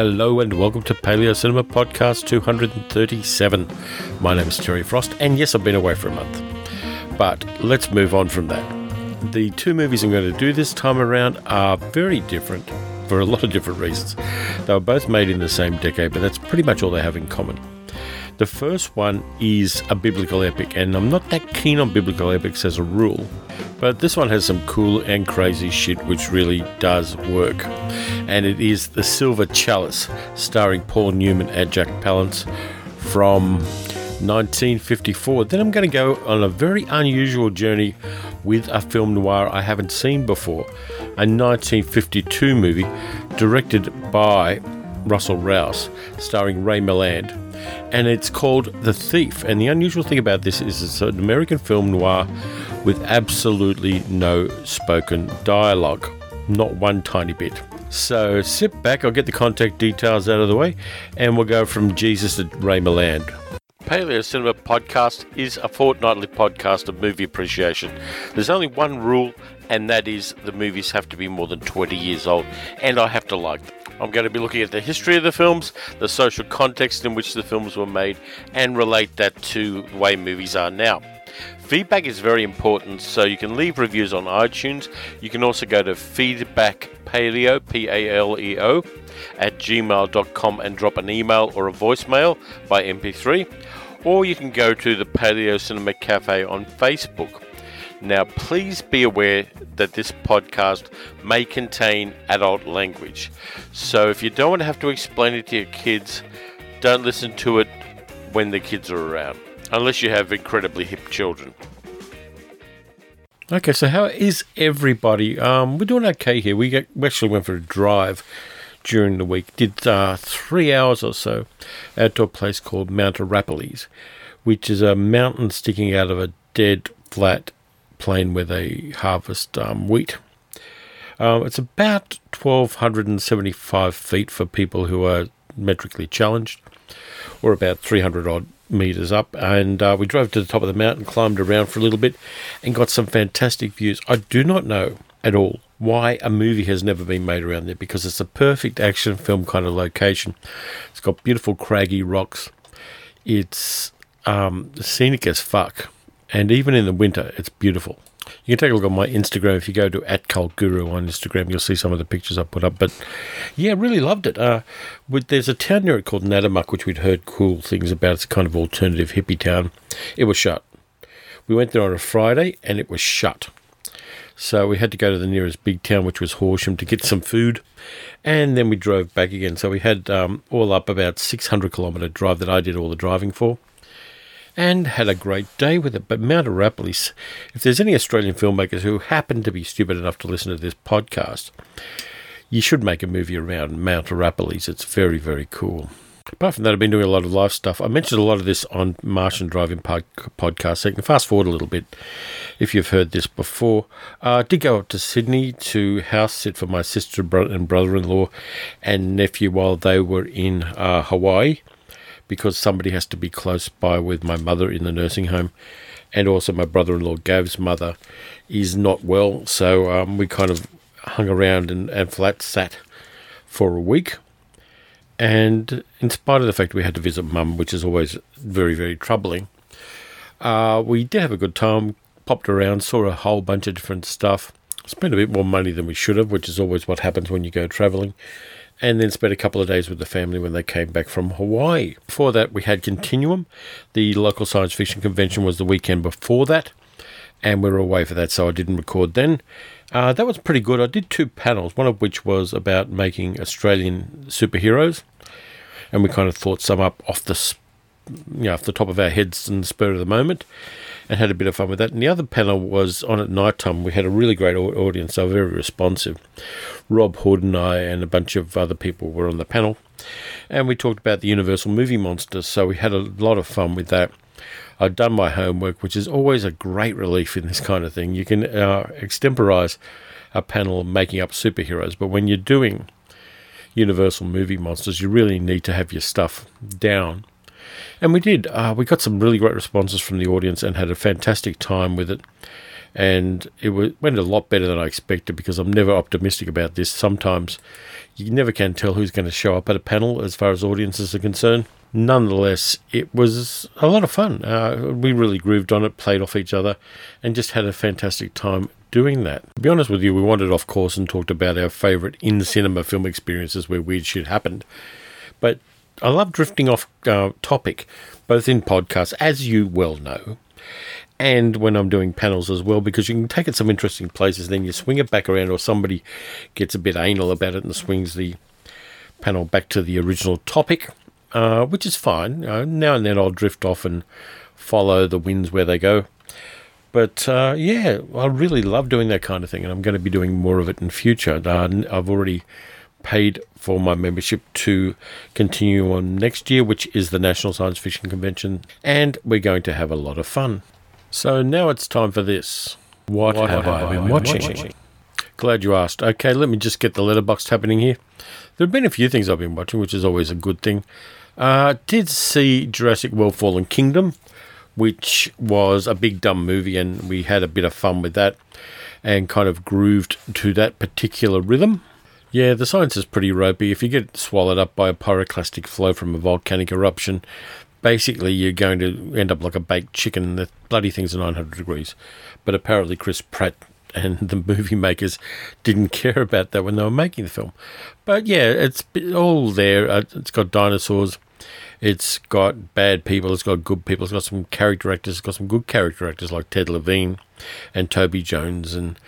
Hello and welcome to Paleo Cinema Podcast 237. My name is Terry Frost, and yes, I've been away for a month. But let's move on from that. The two movies I'm going to do this time around are very different for a lot of different reasons. They were both made in the same decade, but that's pretty much all they have in common. The first one is a biblical epic, and I'm not that keen on biblical epics as a rule, but this one has some cool and crazy shit which really does work. And it is The Silver Chalice, starring Paul Newman and Jack Palance from 1954. Then I'm going to go on a very unusual journey with a film noir I haven't seen before, a 1952 movie directed by Russell Rouse, starring Ray Milland and it's called The Thief. And the unusual thing about this is it's an American film noir with absolutely no spoken dialogue, not one tiny bit. So sit back, I'll get the contact details out of the way, and we'll go from Jesus to Ray Milland. Paleo Cinema Podcast is a fortnightly podcast of movie appreciation. There's only one rule, and that is the movies have to be more than 20 years old, and I have to like them. I'm going to be looking at the history of the films, the social context in which the films were made, and relate that to the way movies are now. Feedback is very important, so you can leave reviews on iTunes. You can also go to feedbackpaleo, P A L E O, at gmail.com and drop an email or a voicemail by MP3. Or you can go to the Paleo Cinema Cafe on Facebook. Now, please be aware that this podcast may contain adult language. So, if you don't want to have to explain it to your kids, don't listen to it when the kids are around, unless you have incredibly hip children. Okay, so how is everybody? Um, we're doing okay here. We, get, we actually went for a drive during the week. Did uh, three hours or so out to a place called Mount Arapiles, which is a mountain sticking out of a dead flat plain where they harvest um, wheat. Um, it's about 1,275 feet for people who are metrically challenged, or about 300 odd meters up. And uh, we drove to the top of the mountain, climbed around for a little bit, and got some fantastic views. I do not know at all why a movie has never been made around there because it's a perfect action film kind of location. It's got beautiful craggy rocks. It's um, scenic as fuck and even in the winter, it's beautiful. You can take a look on my Instagram. If you go to at Cult Guru on Instagram, you'll see some of the pictures I put up. But yeah, really loved it. Uh, with, there's a town near it called Natimuk, which we'd heard cool things about. It's a kind of alternative hippie town. It was shut. We went there on a Friday and it was shut. So we had to go to the nearest big town, which was Horsham, to get some food. And then we drove back again. So we had um, all up about 600 kilometre drive that I did all the driving for and had a great day with it. But Mount Arapiles, if there's any Australian filmmakers who happen to be stupid enough to listen to this podcast, you should make a movie around Mount Arapiles. It's very, very cool. Apart from that, I've been doing a lot of live stuff. I mentioned a lot of this on Martian Driving pod- podcast, so you can fast forward a little bit if you've heard this before. Uh, I did go up to Sydney to house sit for my sister and brother in law and nephew while they were in uh, Hawaii because somebody has to be close by with my mother in the nursing home. And also, my brother in law, Gav's mother, is not well. So um, we kind of hung around and, and flat sat for a week. And in spite of the fact we had to visit mum, which is always very, very troubling, uh, we did have a good time, popped around, saw a whole bunch of different stuff, spent a bit more money than we should have, which is always what happens when you go travelling and then spent a couple of days with the family when they came back from Hawaii. Before that, we had Continuum. The local science fiction convention was the weekend before that, and we were away for that, so I didn't record then. Uh, that was pretty good. I did two panels, one of which was about making Australian superheroes, and we kind of thought some up off the you know, off the top of our heads in the spur of the moment and had a bit of fun with that. And the other panel was on at night time. We had a really great audience. They were very responsive. Rob Hood and I and a bunch of other people were on the panel. And we talked about the Universal movie monsters. So we had a lot of fun with that. I'd done my homework, which is always a great relief in this kind of thing. You can uh, extemporize a panel making up superheroes, but when you're doing Universal movie monsters, you really need to have your stuff down And we did. Uh, we got some really great responses from the audience and had a fantastic time with it. And it went a lot better than I expected because I'm never optimistic about this. Sometimes you never can tell who's going to show up at a panel as far as audiences are concerned. Nonetheless, it was a lot of fun. Uh, we really grooved on it, played off each other, and just had a fantastic time doing that. To be honest with you, we wandered off course and talked about our favourite in cinema film experiences where weird shit happened. But I love drifting off uh, topic, both in podcasts, as you well know, and when I'm doing panels as well, because you can take it some interesting places, then you swing it back around, or somebody gets a bit anal about it and swings the panel back to the original topic, uh, which is fine. Uh, now and then I'll drift off and follow the winds where they go. But uh, yeah, I really love doing that kind of thing, and I'm going to be doing more of it in future. Uh, I've already paid for my membership to continue on next year, which is the National Science Fiction Convention, and we're going to have a lot of fun. So now it's time for this. What, what have, have, I been, been watching? watching? Glad you asked. Okay, let me just get the letterbox happening here. There have been a few things I've been watching, which is always a good thing. Uh, did see Jurassic World Fallen Kingdom which was a big dumb movie, and we had a bit of fun with that and kind of grooved to that particular rhythm. Yeah, the science is pretty ropey. If you get swallowed up by a pyroclastic flow from a volcanic eruption, basically you're going to end up like a baked chicken. The bloody thing's 900 degrees. But apparently Chris Pratt and the movie makers didn't care about that when they were making the film. But yeah, it's all there. Uh, it's got dinosaurs. It's got bad people. It's got good people. It's got some character actors. It's got some good character actors like Ted Levine and Toby Jones and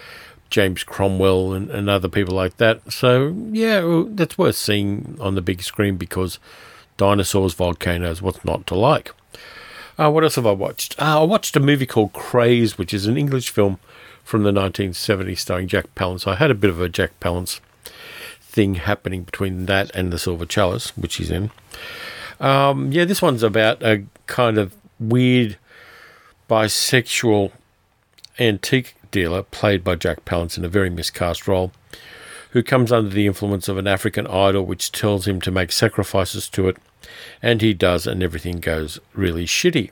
James Cromwell and, and other people like that. So yeah, that's worth seeing on the big screen because dinosaurs, volcanoes, what's not to like? Uh, what else have I watched? Uh, I watched a movie called Craze, which is an English film from the 1970s starring Jack Palance. I had a bit of a Jack Palance thing happening between that and the Silver Chalice, which he's in. Um, yeah, this one's about a kind of weird bisexual antique dealer played by Jack Palance in a very miscast role, who comes under the influence of an African idol which tells him to make sacrifices to it, and he does, and everything goes really shitty.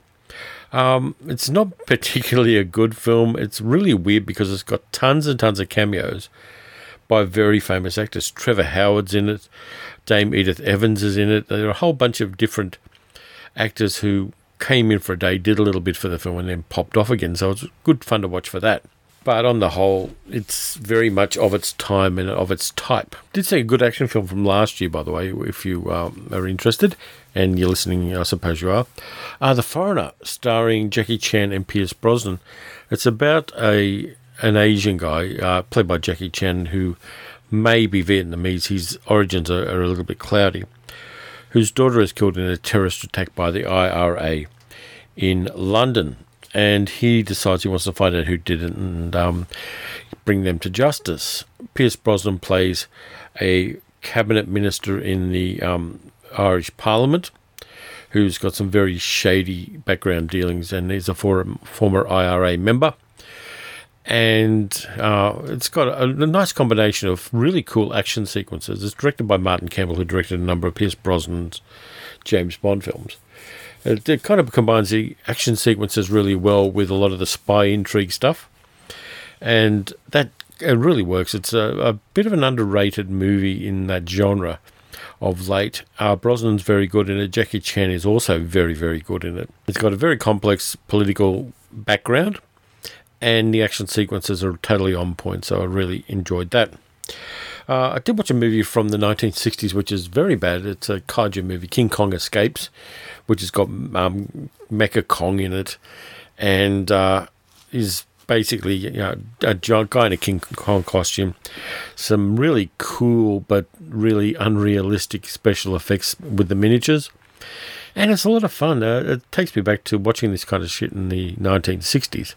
Um, it's not particularly a good film. It's really weird because it's got tons and tons of cameos by very famous actors. Trevor Howard's in it. Dame Edith Evans is in it. There are a whole bunch of different actors who came in for a day, did a little bit for the film, and then popped off again. So it's good fun to watch for that. But on the whole, it's very much of its time and of its type. Did see a good action film from last year, by the way, if you um, are interested and you're listening, I suppose you are. Uh, the Foreigner, starring Jackie Chan and Pierce Brosnan. It's about a an Asian guy uh, played by Jackie Chan who may be Vietnamese. His origins are, are, a little bit cloudy. Whose daughter is killed in a terrorist attack by the IRA in London. And he decides he wants to find out who did it and um, bring them to justice. Pierce Brosnan plays a cabinet minister in the um, Irish Parliament who's got some very shady background dealings and is a former IRA member and uh, it's got a, a, nice combination of really cool action sequences. It's directed by Martin Campbell, who directed a number of Pierce Brosnan's James Bond films. It, it, kind of combines the action sequences really well with a lot of the spy intrigue stuff, and that it really works. It's a, a bit of an underrated movie in that genre of late. Uh, Brosnan's very good in it. Jackie Chan is also very, very good in it. It's got a very complex political background and the action sequences are totally on point. So I really enjoyed that. Uh, I did watch a movie from the 1960s, which is very bad. It's a kaiju movie, King Kong Escapes, which has got um, Mecha Kong in it, and uh, is basically you know, a guy in a King Kong costume. Some really cool but really unrealistic special effects with the miniatures. And it's a lot of fun. Uh, it takes me back to watching this kind of shit in the 1960s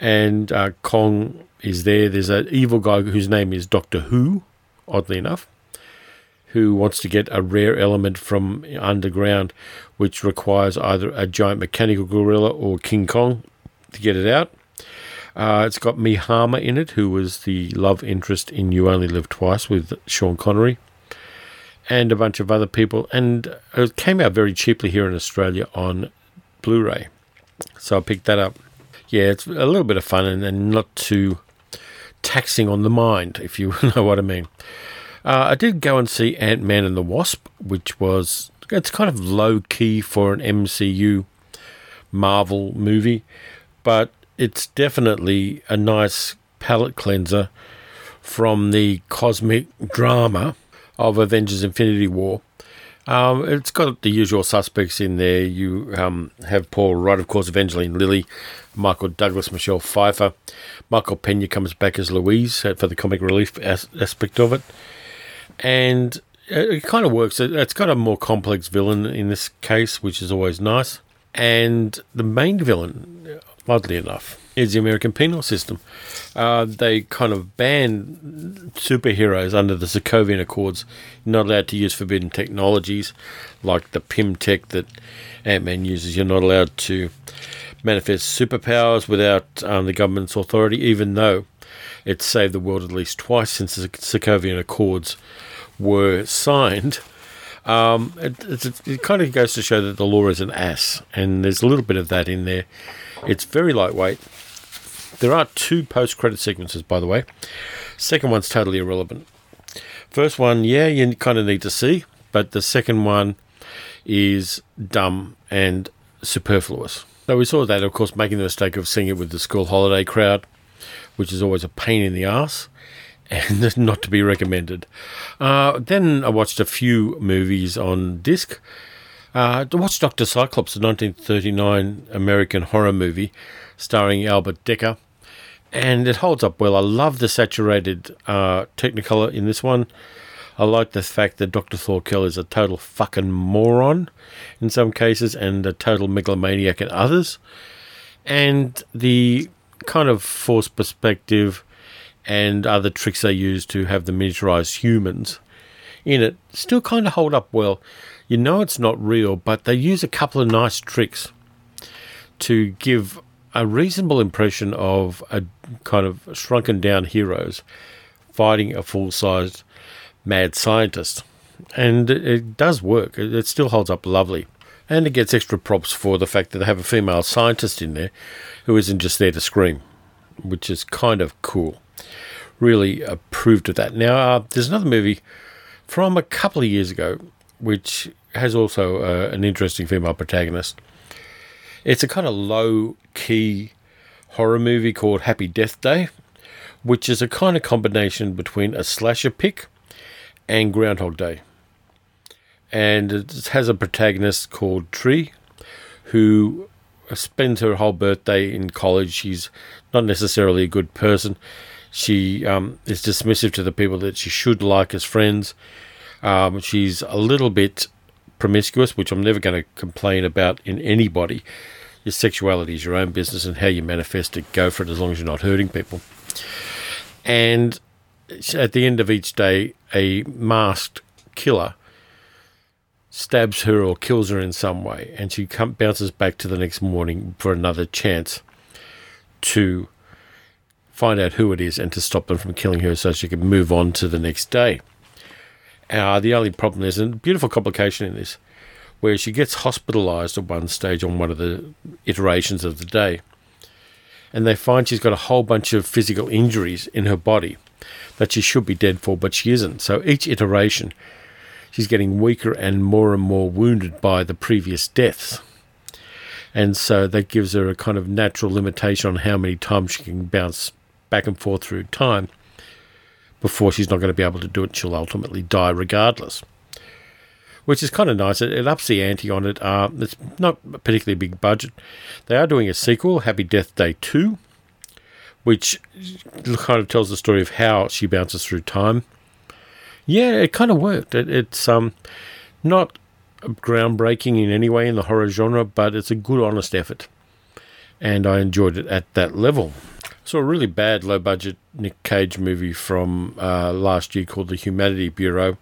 and uh, Kong is there. There's an evil guy whose name is Doctor Who, oddly enough, who wants to get a rare element from underground, which requires either a giant mechanical gorilla or King Kong to get it out. Uh, it's got Mie Hama in it, who was the love interest in You Only Live Twice with Sean Connery. and a bunch of other people, and it came out very cheaply here in Australia on Blu-ray. So I picked that up. Yeah, it's a little bit of fun and, and not too taxing on the mind, if you know what I mean. Uh, I did go and see Ant Man and the Wasp, which was it's kind of low key for an MCU Marvel movie, but it's definitely a nice palate cleanser from the cosmic drama of Avengers Infinity War. Um, it's got the usual suspects in there. You um, have Paul Rudd, of course, Evangeline Lilly, Michael Douglas, Michelle Pfeiffer. Michael Pena comes back as Luis for the comic relief as- aspect of it. And it, it kind of works. It, it's got a more complex villain in this case, which is always nice. And the main villain, oddly enough, is the American penal system. Uh, they kind of ban superheroes under the Sokovian Accords, You're not allowed to use forbidden technologies like the Pym tech that Ant Man uses. You're not allowed to manifest superpowers without um, the government's authority, even though it's saved the world at least twice since the Sokovian Accords were signed. Um, it, it, kind of goes to show that the law is an ass, and there's a little bit of that in there. It's very lightweight. There are two post credit sequences, by the way. Second one's totally irrelevant. First one, yeah, you kind of need to see, but the second one is dumb and superfluous. So we saw that, of course, making the mistake of seeing it with the school holiday crowd, which is always a pain in the ass and not to be recommended. Uh, then I watched a few movies on disc. Uh, to watch Dr. Cyclops, the 1939 American horror movie starring Albert Dekker, and it holds up well. I love the saturated uh, Technicolor in this one. I like the fact that Dr. Thorkel is a total fucking moron in some cases and a total megalomaniac in others. And the kind of forced perspective and other tricks they use to have the miniaturized humans in it still kind of hold up well. You know it's not real, but they use a couple of nice tricks to give a reasonable impression of a kind of shrunken down heroes fighting a full sized mad scientist. And it does work, it still holds up lovely. And it gets extra props for the fact that they have a female scientist in there who isn't just there to scream, which is kind of cool really approved of that. Now, uh, there's another movie from a couple of years ago which has also uh, an interesting female protagonist. It's a kind of low key horror movie called Happy Death Day, which is a kind of combination between a slasher pick and Groundhog Day. And it has a protagonist called Tree who spends her whole birthday in college. She's not necessarily a good person. She um, is dismissive to the people that she should like as friends. Um, she's a little bit promiscuous, which I'm never going to complain about in anybody. Your sexuality is your own business, and how you manifest it, go for it as long as you're not hurting people. And at the end of each day, a masked killer stabs her or kills her in some way, and she come, bounces back to the next morning for another chance to find out who it is and to stop them from killing her so she can move on to the next day. Uh, the only problem is a beautiful complication in this, where she gets hospitalized at one stage on one of the iterations of the day. And they find she's got a whole bunch of physical injuries in her body that she should be dead for, but she isn't. So each iteration, she's getting weaker and more and more wounded by the previous deaths. And so that gives her a kind of natural limitation on how many times she can bounce back and forth through time before she's not going to be able to do it. She'll ultimately die regardless. Which is kind of nice. It, it ups the ante on it. Uh, it's not a particularly big budget. They are doing a sequel, Happy Death Day 2, which kind of tells the story of how she bounces through time. Yeah, it kind of worked. It, it's um, not groundbreaking in any way in the horror genre, but it's a good, honest effort. And I enjoyed it at that level. Saw a really bad low budget Nick Cage movie from uh, last year called The Humanity Bureau.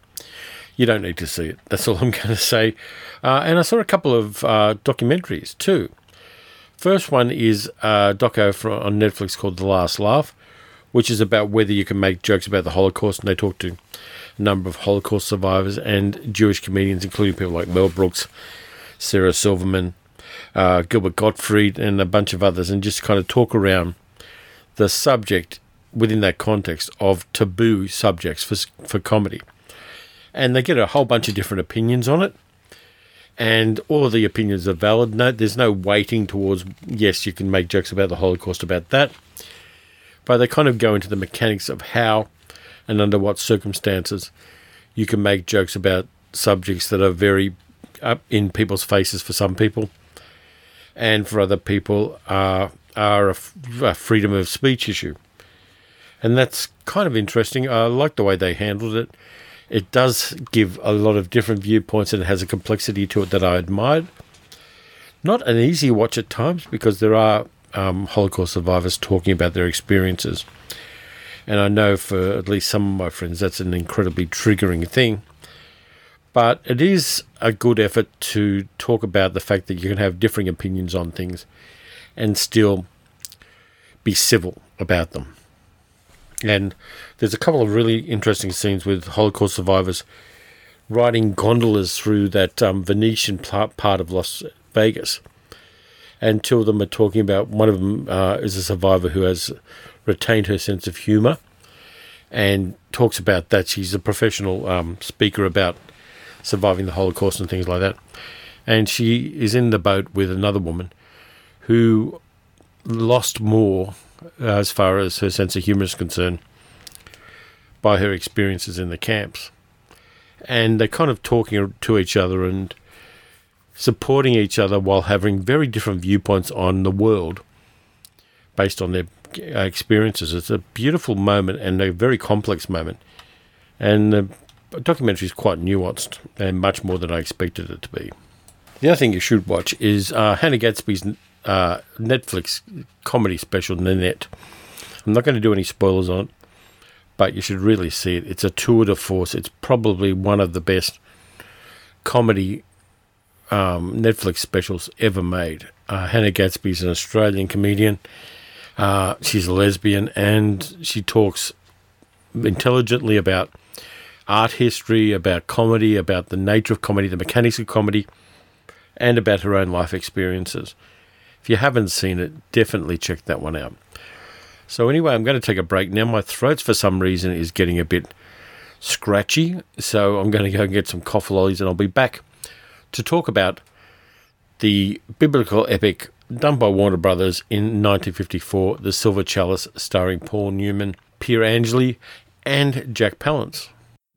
You don't need to see it. That's all I'm going to say. Uh, and I saw a couple of uh, documentaries too. First one is a doco from, on Netflix called The Last Laugh, which is about whether you can make jokes about the Holocaust. And they talk to a number of Holocaust survivors and Jewish comedians, including people like Mel Brooks, Sarah Silverman, uh, Gilbert Gottfried, and a bunch of others, and just kind of talk around the subject within that context of taboo subjects for, for comedy. And they get a whole bunch of different opinions on it. And all of the opinions are valid. No, there's no weighting towards, yes, you can make jokes about the Holocaust about that. But they kind of go into the mechanics of how and under what circumstances you can make jokes about subjects that are very up in people's faces for some people, and for other people are are a, freedom of speech issue, and that's kind of interesting. I like the way they handled it. It does give a lot of different viewpoints and it has a complexity to it that I admired. Not an easy watch at times because there are um, Holocaust survivors talking about their experiences. And I know for at least some of my friends that's an incredibly triggering thing. But it is a good effort to talk about the fact that you can have differing opinions on things and still be civil about them. And there's a couple of really interesting scenes with Holocaust survivors riding gondolas through that um, Venetian part of Las Vegas. And two of them are talking about one of them uh, is a survivor who has retained her sense of humour and talks about that. She's a professional um, speaker about surviving the Holocaust and things like that. And she is in the boat with another woman who lost more as far as her sense of humour is concerned by her experiences in the camps. And they're kind of talking to each other and supporting each other while having very different viewpoints on the world based on their experiences. It's a beautiful moment and a very complex moment. And the documentary is quite nuanced and much more than I expected it to be. The other thing you should watch is uh, Hannah Gadsby's uh, Netflix comedy special, Nanette. I'm not going to do any spoilers on it, but you should really see it. It's a tour de force. It's probably one of the best comedy um, Netflix specials ever made. Uh, Hannah Gadsby's an Australian comedian. Uh, she's a lesbian and she talks intelligently about art history, about comedy, about the nature of comedy, the mechanics of comedy, and about her own life experiences. If you haven't seen it, definitely check that one out. So, anyway, I'm going to take a break now. My throat, for some reason, is getting a bit scratchy. So, I'm going to go and get some cough lollies and I'll be back to talk about the biblical epic done by Warner Brothers in 1954, The Silver Chalice, starring Paul Newman, Pier Angeli, and Jack Palance.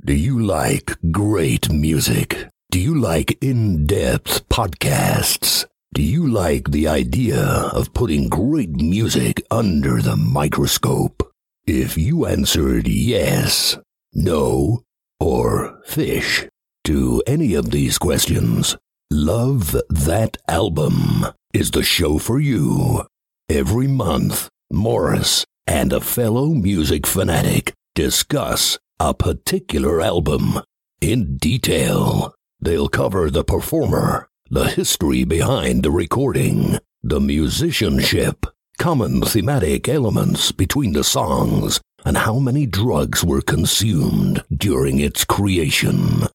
Do you like great music? Do you like in depth podcasts? Do you like the idea of putting great music under the microscope? If you answered yes, no, or fish to any of these questions, Love That Album is the show for you. Every month, Morris and a fellow music fanatic discuss a particular album in detail. They'll cover the performer, the history behind the recording, the musicianship, common thematic elements between the songs, and how many drugs were consumed during its creation.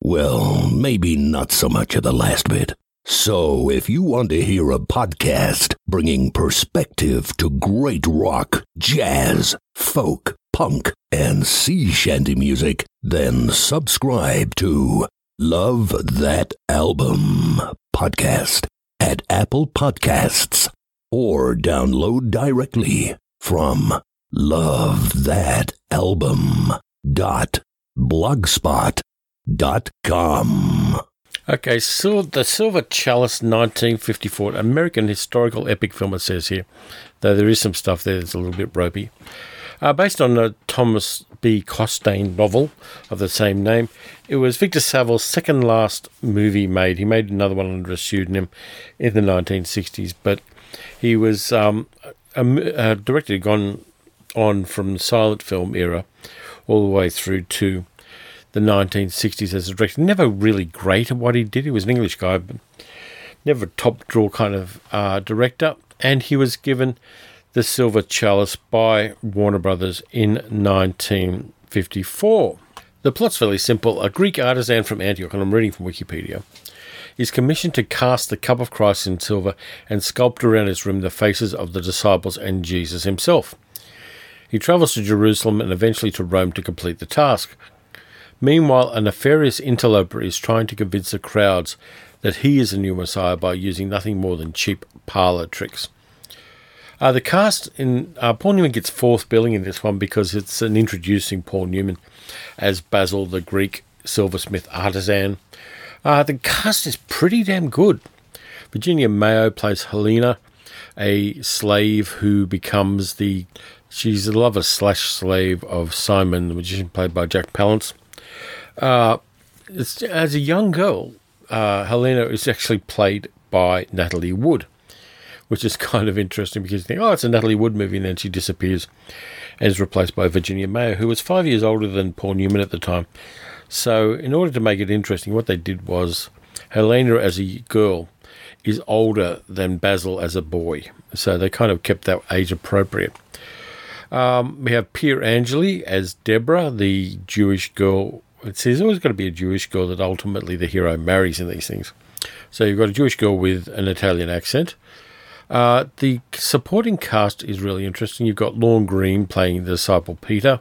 Well, maybe not so much of the last bit. So, if you want to hear a podcast bringing perspective to great rock, jazz, folk, punk, and sea shanty music, then subscribe to Love That Album podcast at Apple Podcasts or download directly from lovethatalbum.blogspot.com. Okay, so the Silver Chalice 1954, American historical epic film, it says here, though there is some stuff there that's a little bit ropey. Uh, based on the Thomas B. Costain novel of the same name, it was Victor Saville's second last movie made. He made another one under a pseudonym in the 1960s, but he was um, a, a director gone on from the silent film era all the way through to the 1960s as a director. Never really great at what he did. He was an English guy, but never a top draw kind of uh, director. And he was given The Silver Chalice by Warner Brothers in 1954. The plot's fairly simple. A Greek artisan from Antioch, and I'm reading from Wikipedia, is commissioned to cast the cup of Christ in silver and sculpt around its rim the faces of the disciples and Jesus himself. He travels to Jerusalem and eventually to Rome to complete the task. Meanwhile, a nefarious interloper is trying to convince the crowds that he is the new Messiah by using nothing more than cheap parlor tricks. Uh, the cast in uh, Paul Newman gets fourth billing in this one because it's an introducing Paul Newman as Basil, the Greek silversmith artisan. Uh, the cast is pretty damn good. Virginia Mayo plays Helena, a slave who becomes the she's the lover slash slave of Simon, the magician, played by Jack Palance. Uh, as a young girl, uh, Helena is actually played by Natalie Wood which is kind of interesting because you think, oh, it's a Natalie Wood movie, and then she disappears and is replaced by Virginia Mayo, who was five years older than Paul Newman at the time. So, in order to make it interesting, what they did was Helena as a girl is older than Basil as a boy. So, they kind of kept that age appropriate. Um, we have Pier Angeli as Deborah, the Jewish girl. It says always got to be a Jewish girl that ultimately the hero marries in these things. So you've got a Jewish girl with an Italian accent. Uh, the supporting cast is really interesting. You've got Lorne Greene playing the disciple Peter,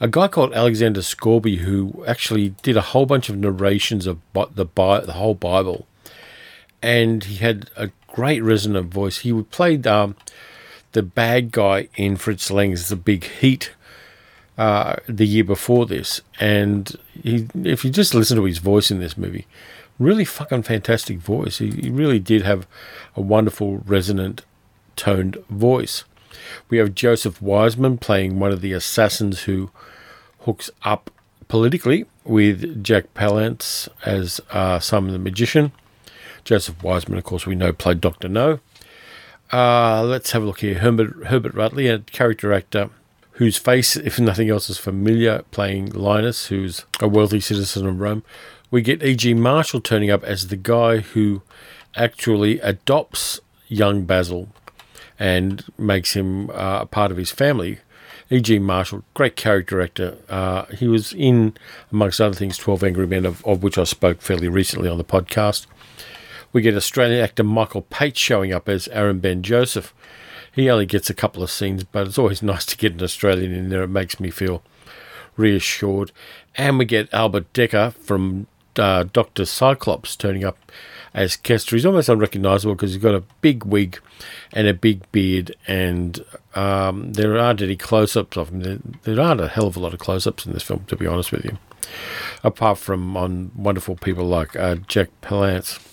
a guy called Alexander Scourby who actually did a whole bunch of narrations of the the whole Bible, and he had a great resonant voice. He played um, the bad guy in Fritz Lang's The Big Heat uh, the year before this, and he, if you just listen to his voice in this movie, really fucking fantastic voice. He, he really did have a wonderful, resonant, toned voice. We have Joseph Wiseman playing one of the assassins who hooks up politically with Jack Palance as uh, Simon the Magician. Joseph Wiseman, of course, we know played Doctor No. Uh, let's have a look here. Herbert, Herbert Rudley, a character actor whose face, if nothing else, is familiar, playing Linus, who's a wealthy citizen of Rome we get E.G. Marshall turning up as the guy who actually adopts young Basil and makes him uh, a part of his family. E.G. Marshall, great character actor. Uh, he was in, amongst other things, 12 Angry Men, of, of, which I spoke fairly recently on the podcast. We get Australian actor Michael Pate showing up as Aaron Ben Joseph. He only gets a couple of scenes, but it's always nice to get an Australian in there. It makes me feel reassured. And we get Albert Dekker from uh, Dr. Cyclops turning up as Kester. He's almost unrecognizable because he's got a big wig and a big beard, and um, there aren't any close ups of him. There, there, aren't a hell of a lot of close ups in this film, to be honest with you, apart from on wonderful people like uh, Jack Palance.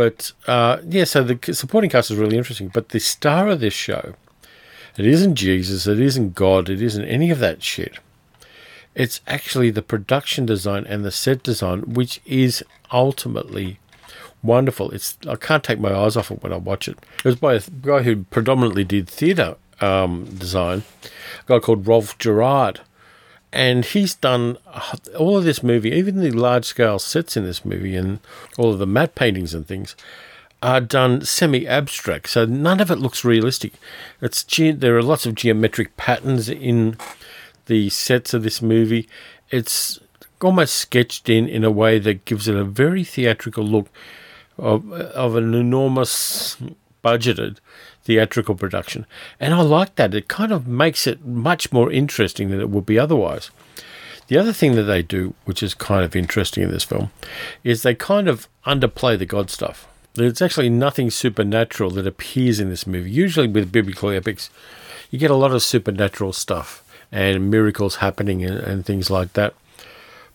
But uh, yeah, so the supporting cast is really interesting. But the star of this show, it isn't Jesus, it isn't God, it isn't any of that shit. It's actually the production design and the set design which is ultimately wonderful. It's I can't take my eyes off it when I watch it. It was by a guy who predominantly did theatre um, design, a guy called Rolf Gerard. And he's done all of this movie, even the large scale sets in this movie and all of the matte paintings and things are done semi abstract. So none of it looks realistic. It's there are lots of geometric patterns in the sets of this movie. It's almost sketched in in a way that gives it a very theatrical look of, of an enormous budgeted theatrical production. And I like that. It kind of makes it much more interesting than it would be otherwise. The other thing that they do, which is kind of interesting in this film, is they kind of underplay the God stuff. There's actually nothing supernatural that appears in this movie. Usually with biblical epics, you get a lot of supernatural stuff and miracles happening and, and things like that.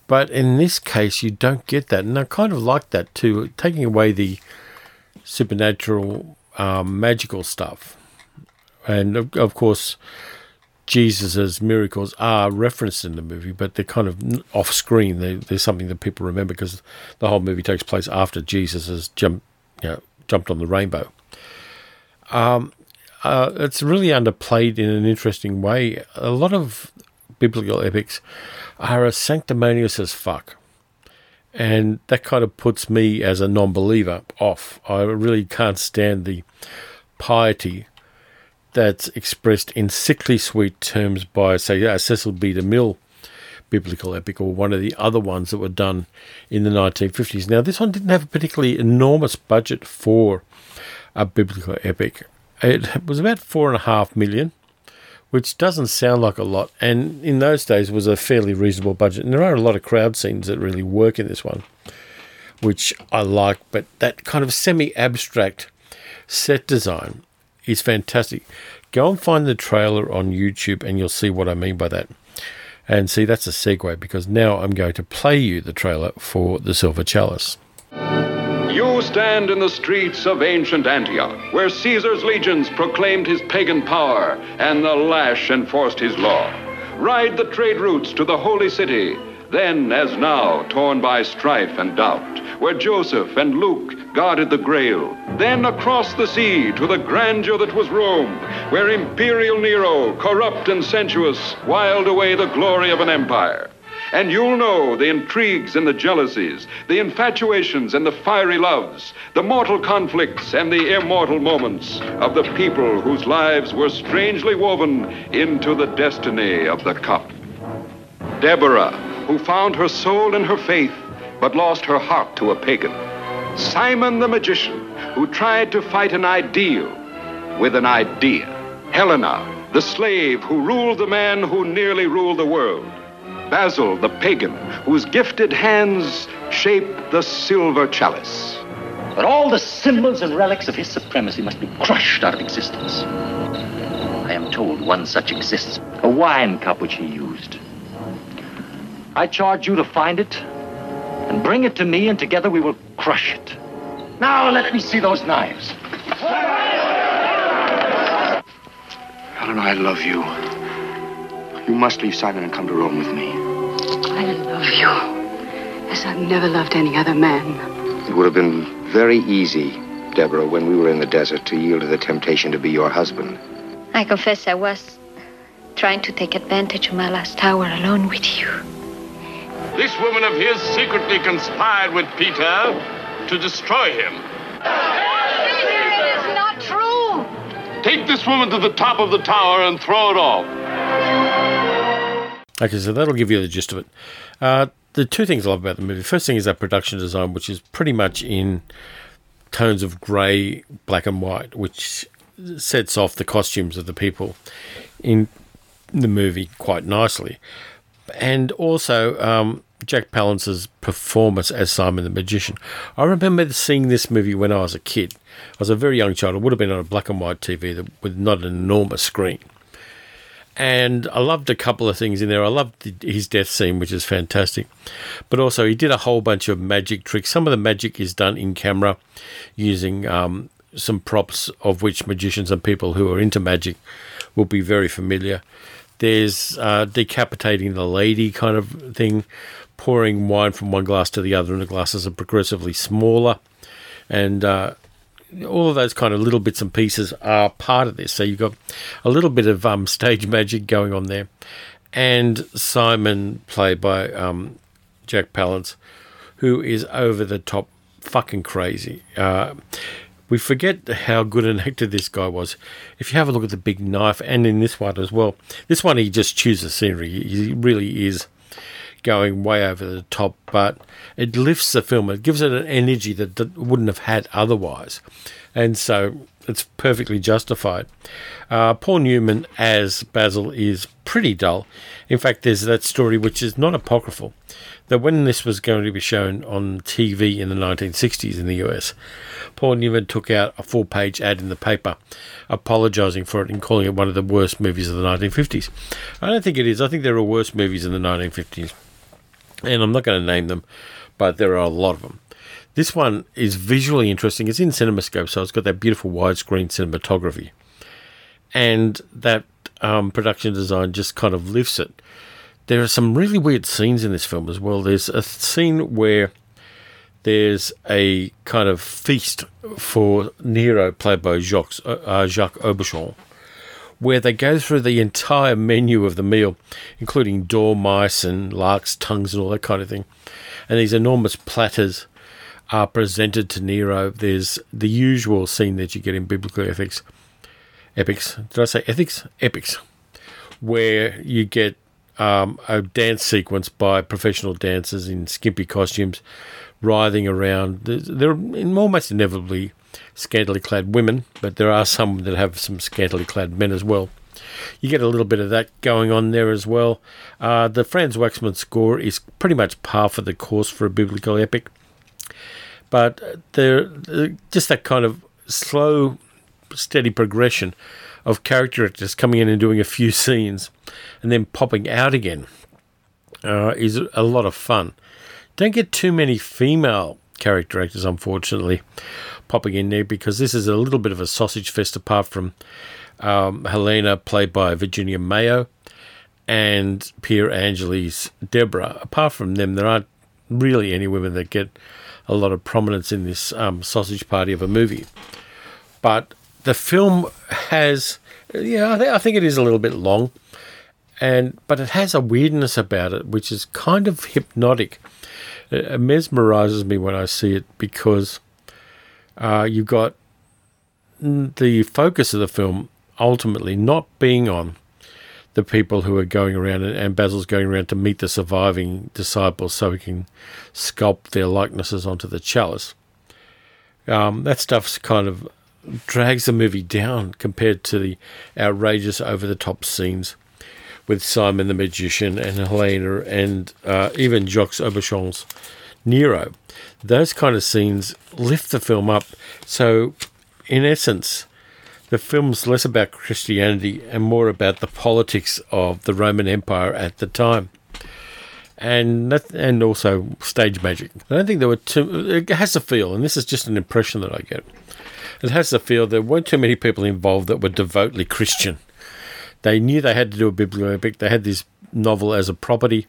But in this case, you don't get that. And I kind of like that too, taking away the supernatural, um, magical stuff. And of, of course, Jesus's miracles are referenced in the movie, but they're kind of off screen. They, they're something that people remember because the whole movie takes place after Jesus has jumped, you know, jumped on the rainbow. Um, uh, it's really underplayed in an interesting way. A lot of biblical epics are as sanctimonious as fuck. And that kind of puts me as a non believer off. I really can't stand the piety that's expressed in sickly sweet terms by, say, uh, Cecil B. DeMille biblical epic or one of the other ones that were done in the 1950s. Now, this one didn't have a particularly enormous budget for a biblical epic. It was about four and a half million, which doesn't sound like a lot, and in those days was a fairly reasonable budget. And there are a lot of crowd scenes that really work in this one, which I like. But that kind of semi-abstract set design is fantastic. Go and find the trailer on YouTube, and you'll see what I mean by that. And see, that's a segue because now I'm going to play you the trailer for The Silver Chalice. You stand in the streets of ancient Antioch, where Caesar's legions proclaimed his pagan power and the lash enforced his law. Ride the trade routes to the holy city, then as now torn by strife and doubt, where Joseph and Luke guarded the Grail. Then across the sea to the grandeur that was Rome, where Imperial Nero, corrupt and sensuous, wiled away the glory of an empire. And you'll know the intrigues and the jealousies, the infatuations and the fiery loves, the mortal conflicts and the immortal moments of the people whose lives were strangely woven into the destiny of the cup. Deborah, who found her soul in her faith, but lost her heart to a pagan. Simon the magician, who tried to fight an ideal with an idea. Helena, the slave who ruled the man who nearly ruled the world. Basil, the pagan, whose gifted hands shaped the silver chalice. But all the symbols and relics of his supremacy must be crushed out of existence. I am told one such exists a wine cup which he used. I charge you to find it and bring it to me, and together we will crush it. Now let me see those knives. Helen, I love you. You must leave Simon and come to Rome with me. I love you as I've never loved any other man. It would have been very easy, Deborah, when we were in the desert, to yield to the temptation to be your husband. I confess I was trying to take advantage of my last hour alone with you. This woman of his secretly conspired with Peter to destroy him. Peter, it is not true. Take this woman to the top of the tower and throw it off. Okay, so that'll give you the gist of it. Uh, the two things I love about the movie. First thing is that production design, which is pretty much in tones of grey, black, and white, which sets off the costumes of the people in the movie quite nicely. And also, um, Jack Palance's performance as Simon the Magician. I remember seeing this movie when I was a kid. I was a very young child. It would have been on a black and white TV with not an enormous screen. And I loved a couple of things in there. I loved his death scene, which is fantastic. But also, he did a whole bunch of magic tricks. Some of the magic is done in camera using um, some props, of which magicians and people who are into magic will be very familiar. There's uh, decapitating the lady kind of thing, pouring wine from one glass to the other, and the glasses are progressively smaller. And uh, all of those kind of little bits and pieces are part of this. So you've got a little bit of um, stage magic going on there. And Simon, played by um, Jack Palance, who is over the top fucking crazy. Uh, we forget how good an actor this guy was. If you have a look at the big knife, and in this one as well, this one he just chooses scenery. He really is going way over the top, but it lifts the film. It gives it an energy that wouldn't have had otherwise. And so it's perfectly justified. Uh, Paul Newman as Basil is pretty dull. In fact, there's that story which is not apocryphal that when this was going to be shown on TV in the 1960s in the US, Paul Newman took out a full page ad in the paper apologising for it and calling it one of the worst movies of the 1950s. I don't think it is. I think there are worse movies in the 1950s and I'm not going to name them, but there are a lot of them. This one is visually interesting. It's in CinemaScope, so it's got that beautiful widescreen cinematography, and that um, production design just kind of lifts it. There are some really weird scenes in this film as well. There's a scene where there's a kind of feast for Nero, played by Jacques, uh, Jacques Aubuchon, where they go through the entire menu of the meal, including dormice and lark's tongues and all that kind of thing. And these enormous platters are presented to Nero. There's the usual scene that you get in biblical ethics. epics. Did I say ethics? Epics, where you get um, a dance sequence by professional dancers in skimpy costumes, writhing around. They're almost inevitably scantily clad women, but there are some that have some scantily clad men as well. You get a little bit of that going on there as well. Uh, the Franz Waxman score is pretty much par for the course for a biblical epic, but there just that kind of slow, steady progression of character actors coming in and doing a few scenes and then popping out again uh, is a lot of fun. Don't get too many female character actors, unfortunately, popping in there because this is a little bit of a sausage fest apart from um, Helena, played by Virginia Mayo, and Pier Angeli's Deborah. Apart from them, there aren't really any women that get a lot of prominence in this um, sausage party of a movie. But the film has, yeah, I, th- I think it is a little bit long, and but it has a weirdness about it which is kind of hypnotic. It mesmerizes me when I see it because uh, you've got the focus of the film ultimately not being on the people who are going around and, Basil's going around to meet the surviving disciples so he can sculpt their likenesses onto the chalice. Um, that stuff's kind of drags the movie down compared to the outrageous over the top scenes with Simon the Magician and Helena and uh, even Jacques Aubuchon's Nero. Those kind of scenes lift the film up. So, in essence, the film's less about Christianity and more about the politics of the Roman Empire at the time. And that, and also stage magic. I don't think there were too. It has a feel, and this is just an impression that I get. It has the feel there weren't too many people involved that were devoutly Christian. They knew they had to do a biblical epic. They had this novel as a property,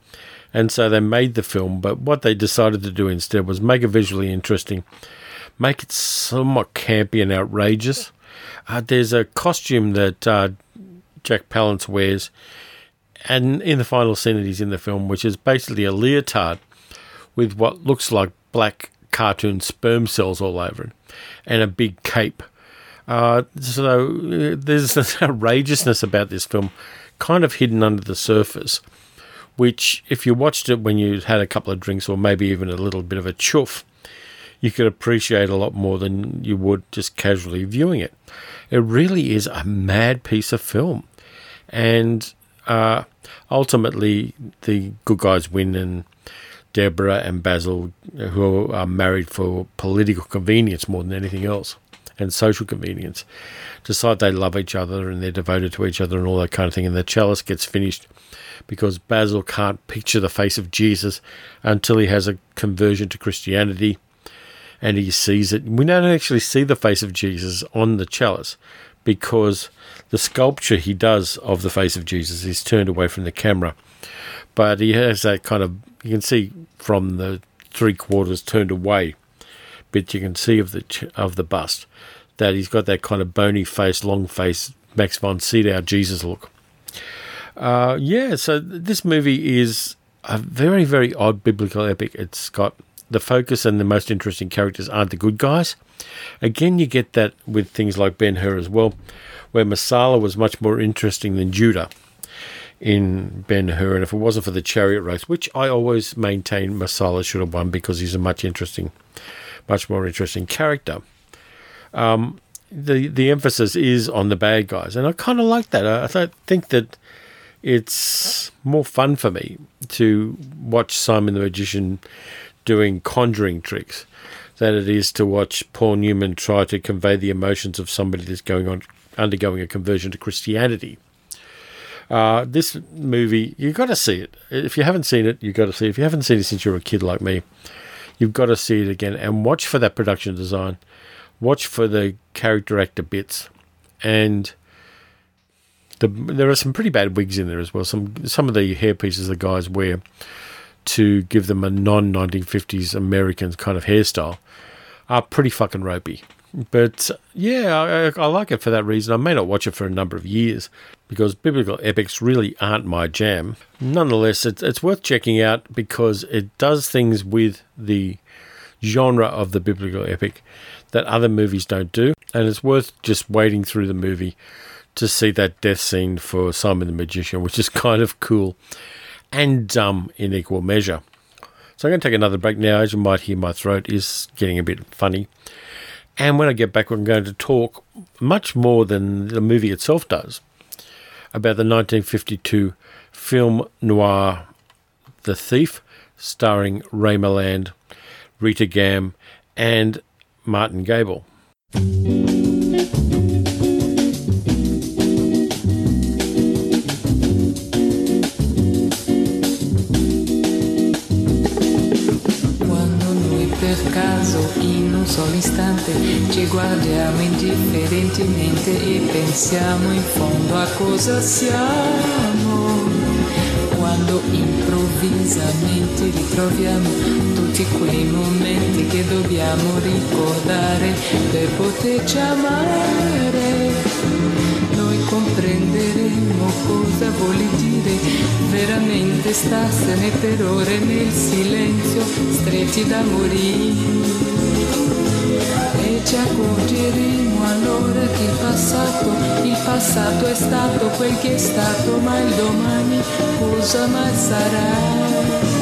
and so they made the film. But what they decided to do instead was make it visually interesting, make it somewhat campy and outrageous. Uh, there's a costume that uh, Jack Palance wears, and in the final scene that he's in the film, which is basically a leotard with what looks like black cartoon sperm cells all over it, and a big cape. Uh, so uh, there's an outrageousness about this film, kind of hidden under the surface, which, if you watched it when you had a couple of drinks or maybe even a little bit of a chuff, you could appreciate a lot more than you would just casually viewing it. It really is a mad piece of film. And uh, ultimately, the good guys win, and Deborah and Basil, who are married for political convenience more than anything else and social convenience, decide they love each other and they're devoted to each other and all that kind of thing. And the chalice gets finished because Basil can't picture the face of Jesus until he has a conversion to Christianity and he sees it. We don't actually see the face of Jesus on the chalice because the sculpture he does of the face of Jesus is turned away from the camera. But he has that kind of, you can see from the three quarters turned away, but you can see of the of the bust that he's got that kind of bony face, long face, Max von Sydow Jesus look. Uh, yeah, so this movie is a very, very odd biblical epic. It's got the focus and the most interesting characters aren't the good guys. Again, you get that with things like Ben Hur as well, where Messala was much more interesting than Judah in Ben Hur. And if it wasn't for the chariot race, which I always maintain Messala should have won because he's a much interesting, much more interesting character. Um, the the emphasis is on the bad guys, and I kind of like that. I, I think that it's more fun for me to watch Simon the Magician doing conjuring tricks than it is to watch Paul Newman try to convey the emotions of somebody that's going on undergoing a conversion to Christianity. Uh, this movie, you've got to see it. If you haven't seen it, you've got to see it. If you haven't seen it since you were a kid like me, you've got to see it again and watch for that production design. Watch for the character actor bits. And the, there are some pretty bad wigs in there as well. Some some of the hair pieces the guys wear to give them a non 1950s American kind of hairstyle are pretty fucking ropey. But yeah, I, I, like it for that reason. I may not watch it for a number of years because biblical epics really aren't my jam. Nonetheless, it's, it's worth checking out because it does things with the genre of the biblical epic that other movies don't do. and it's worth just waiting through the movie to see that death scene for Simon the Magician, which is kind of cool and dumb in equal measure. So I'm going to take another break now. As you might hear, my throat is getting a bit funny. And when I get back, I'm going to talk much more than the movie itself does about the 1952 film noir The Thief, starring Ray Milland, Rita Gam, and Martin Gabel. Indifferentemente e pensiamo in fondo a cosa siamo. Quando improvvisamente ritroviamo tutti quei momenti che dobbiamo ricordare per poterci amare, noi comprenderemo cosa vuol dire veramente starsene per ore nel silenzio, stretti da morire. E ci accorgeremo allora che il passato, il passato è stato quel che è stato, ma il domani cosa mai sarà?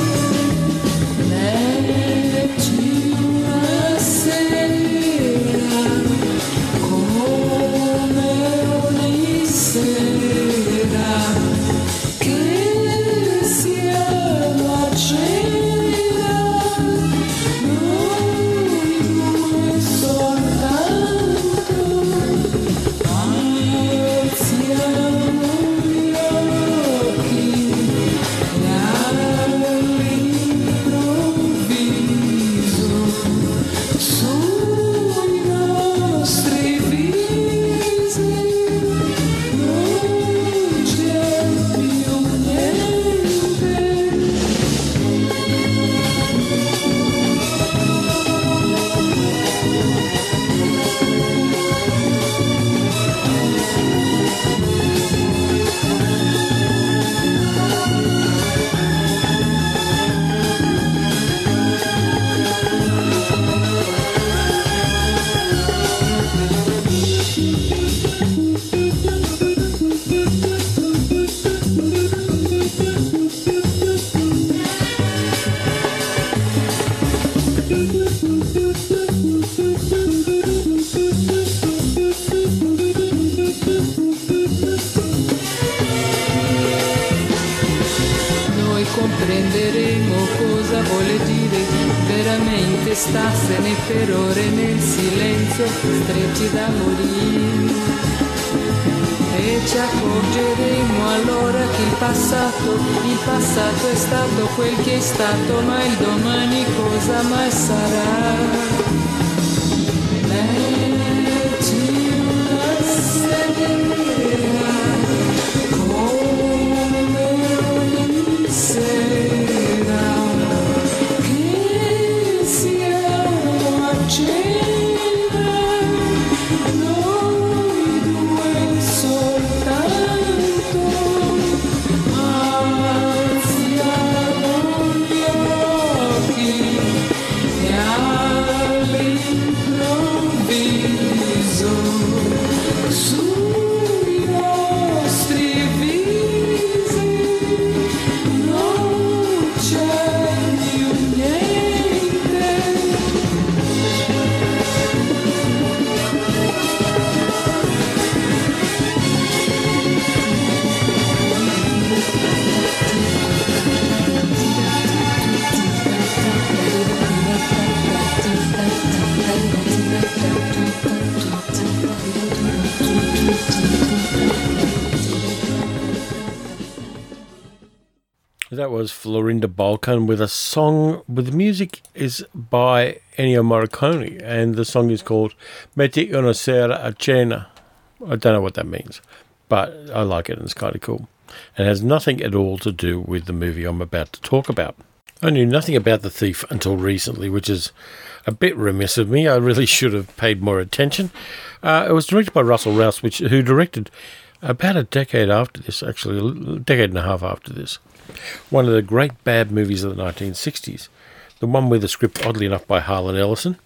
That was Florinda Bolkan with a song with the music is by Ennio Morricone and the song is called Metti una sera a cena. I don't know what that means, but I like it and it's kind of cool. And has nothing at all to do with the movie I'm about to talk about. I knew nothing about The Thief until recently, which is a bit remiss of me. I really should have paid more attention. Uh, it was directed by Russell Rouse, which who directed about a decade after this, actually, a decade and a half after this. One of the great bad movies of the 1960s. The one with the script, oddly enough, by Harlan Ellison.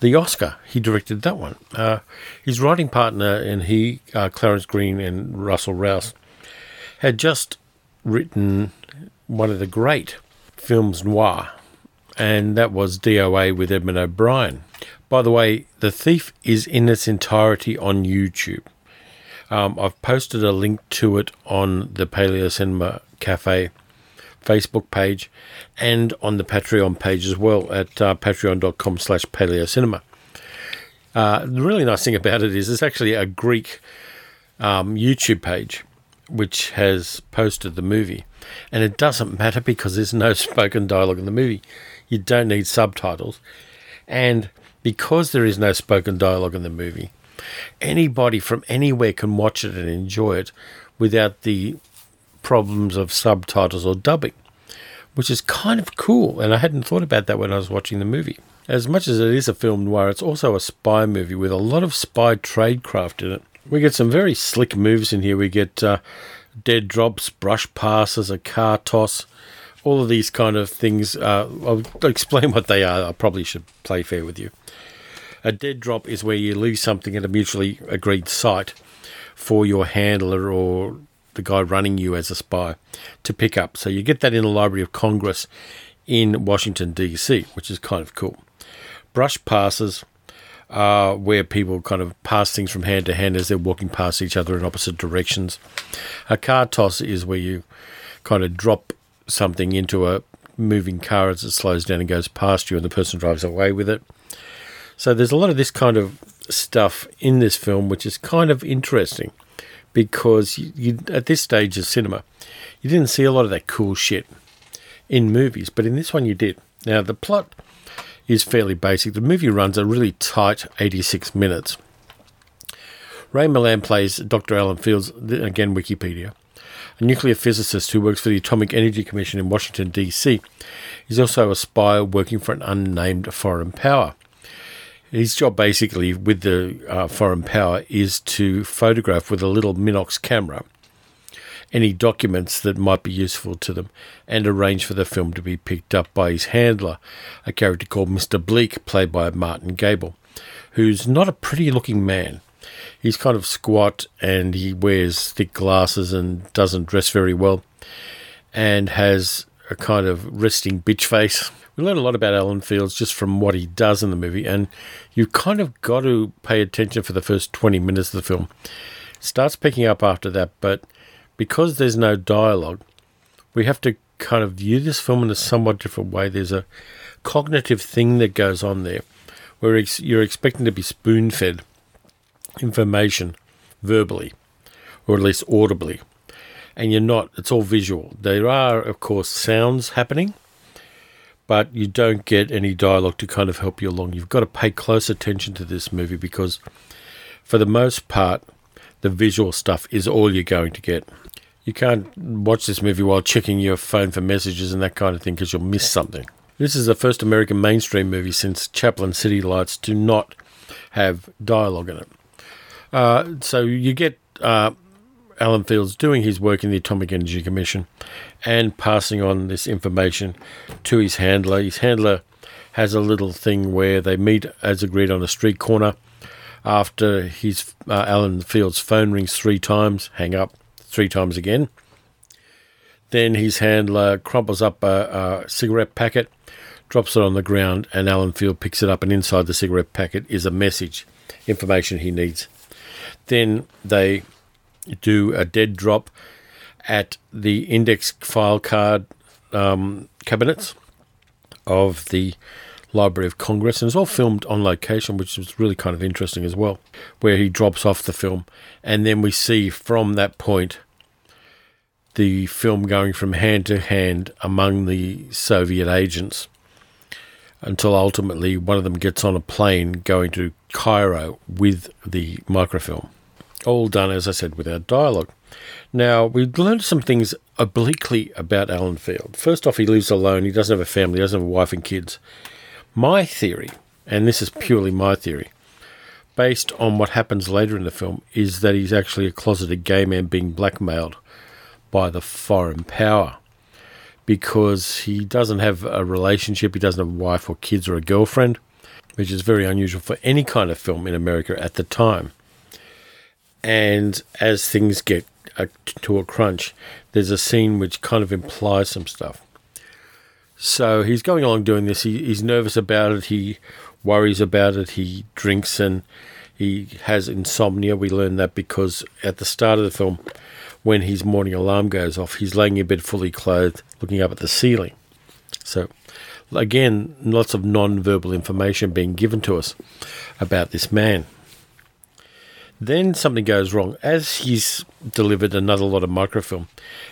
the Oscar. He directed that one. Uh, his writing partner and he, uh, Clarence Greene and Russell Rouse, had just written one of the great films noir, and that was DOA with Edmond O'Brien. By the way, The Thief is in its entirety on YouTube. Um, I've posted a link to it on the Paleo Cinema Cafe Facebook page and on the Patreon page as well at uh, patreon.com slash paleocinema. Uh, the really nice thing about it is it's actually a Greek um, YouTube page which has posted the movie. And it doesn't matter because there's no spoken dialogue in the movie. You don't need subtitles. And because there is no spoken dialogue in the movie, anybody from anywhere can watch it and enjoy it without the problems of subtitles or dubbing, which is kind of cool. And I hadn't thought about that when I was watching the movie. As much as it is a film noir, it's also a spy movie with a lot of spy tradecraft in it. We get some very slick moves in here. We get uh, dead drops, brush passes, a car toss, all of these kind of things. Uh, I'll explain what they are. I probably should play fair with you. A dead drop is where you leave something at a mutually agreed site for your handler or the guy running you as a spy to pick up. So you get that in the Library of Congress in Washington, D.C., which is kind of cool. Brush passes are where people kind of pass things from hand to hand as they're walking past each other in opposite directions. A car toss is where you kind of drop something into a moving car as it slows down and goes past you and the person drives away with it. So there's a lot of this kind of stuff in this film, which is kind of interesting because you, you, at this stage of cinema, you didn't see a lot of that cool shit in movies, but in this one you did. Now the plot is fairly basic. The movie runs a really tight 86 minutes. Ray Milland plays Dr. Alan Fields, again Wikipedia, a nuclear physicist who works for the Atomic Energy Commission in Washington, D.C. He's also a spy working for an unnamed foreign power. His job, basically, with the uh, foreign power, is to photograph with a little Minox camera any documents that might be useful to them and arrange for the film to be picked up by his handler, a character called Mr. Bleak, played by Martin Gabel, who's not a pretty looking man. He's kind of squat and he wears thick glasses and doesn't dress very well and has a kind of resting bitch face we learn a lot about Alan Fields just from what he does in the movie, and you kind of got to pay attention for the first 20 minutes of the film. It starts picking up after that, but because there's no dialogue, we have to kind of view this film in a somewhat different way. There's a cognitive thing that goes on there where you're expecting to be spoon fed information verbally, or at least audibly, and you're not. It's all visual. There are, of course, sounds happening but you don't get any dialogue to kind of help you along. You've got to pay close attention to this movie because, for the most part, the visual stuff is all you're going to get. You can't watch this movie while checking your phone for messages and that kind of thing because you'll miss something. This is the first American mainstream movie since Chaplin City Lights to not have dialogue in it. Uh, so you get uh, Alan Fields doing his work in the Atomic Energy Commission and passing on this information to his handler. His handler has a little thing where they meet as agreed on a street corner. After his uh, Alan Fields' phone rings three times, hang up three times again. Then his handler crumples up a, a cigarette packet, drops it on the ground, and Alan Field picks it up, and inside the cigarette packet is a message, information he needs. Then they do a dead drop at the index file card um, cabinets of the Library of Congress, and it's all filmed on location, which was really kind of interesting as well, where he drops off the film, and then we see from that point the film going from hand to hand among the Soviet agents until ultimately one of them gets on a plane going to Cairo with the microfilm. All done, as I said, without dialogue. Now, we've learned some things obliquely about Alan Field. First off, he lives alone. He doesn't have a family, he doesn't have a wife and kids. My theory, and this is purely my theory, based on what happens later in the film, is that he's actually a closeted gay man being blackmailed by the foreign power because he doesn't have a relationship, he doesn't have a wife or kids or a girlfriend. which is very unusual for any kind of film in America at the time. And as things get uh, to a crunch, there's a scene which kind of implies some stuff. So he's going along doing this. He, he's nervous about it. He worries about it. He drinks and he has insomnia. We learn that because at the start of the film, when his morning alarm goes off, he's laying in bed fully clothed, looking up at the ceiling. So, again, lots of non verbal information being given to us about this man. Then something goes wrong. As he's delivered another lot of microfilm,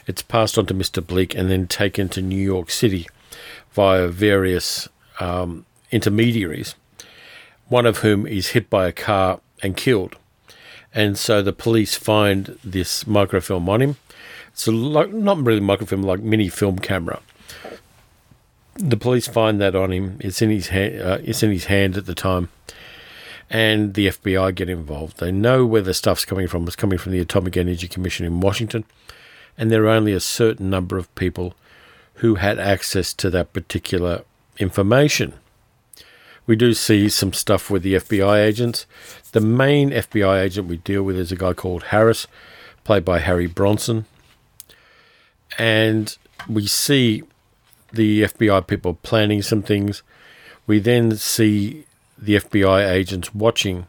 it's passed on to Mr. Bleak and then taken to New York City via various um, intermediaries, one of whom is hit by a car and killed. And so the police find this microfilm on him. It's a, not really microfilm, like mini film camera. The police find that on him. It's in his hand. Uh, it's in his hand at the time and the FBI get involved. They know where the stuff's coming from. It's coming from the Atomic Energy Commission in Washington, and there are only a certain number of people who had access to that particular information. We do see some stuff with the FBI agents. The main FBI agent we deal with is a guy called Harris, played by Harry Bronson. And we see the FBI people planning some things. We then see the FBI agents watching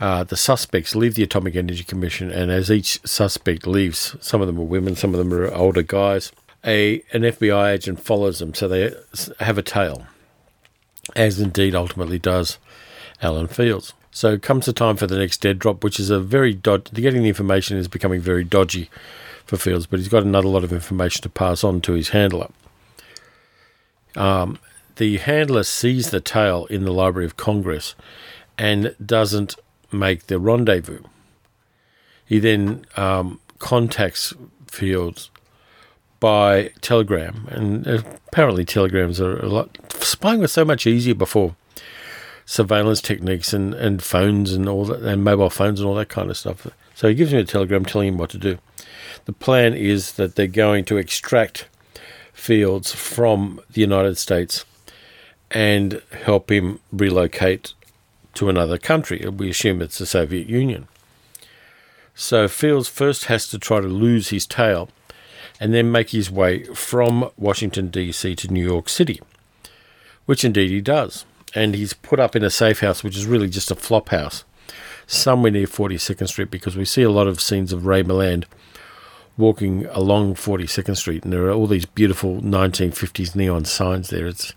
uh, the suspects leave the Atomic Energy Commission, and as each suspect leaves, some of them are women, some of them are older guys. A an FBI agent follows them, so they have a tail, as indeed ultimately does Alan Fields. So comes the time for the next dead drop, which is a very dod- getting the information is becoming very dodgy for Fields, but he's got another lot of information to pass on to his handler. Um, the handler sees the tail in the Library of Congress and doesn't make the rendezvous. He then um, contacts Fields by telegram, and apparently telegrams are a lot. Spying was so much easier before surveillance techniques and, and phones and all that, and mobile phones and all that kind of stuff. So he gives me a telegram telling him what to do. The plan is that they're going to extract Fields from the United States and help him relocate to another country. We assume it's the Soviet Union. So Fields first has to try to lose his tail and then make his way from Washington, D.C. to New York City, which indeed he does. And he's put up in a safe house, which is really just a flop house, somewhere near 42nd Street, because we see a lot of scenes of Ray Milland walking along 42nd Street, and there are all these beautiful 1950s neon signs there. It's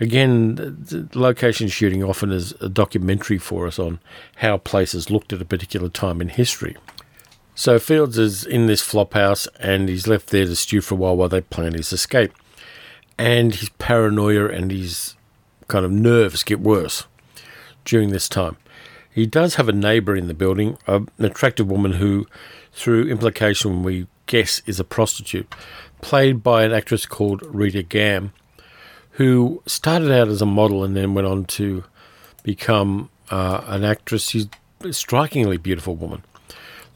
Again, location shooting often is a documentary for us on how places looked at a particular time in history. So Fields is in this flop house and he's left there to stew for a while while they plan his escape. And his paranoia and his kind of nerves get worse during this time. He does have a neighbour in the building, an attractive woman who, through implication, we guess is a prostitute, played by an actress called Rita Gam, who started out as a model and then went on to become uh, an actress. She's a strikingly beautiful woman,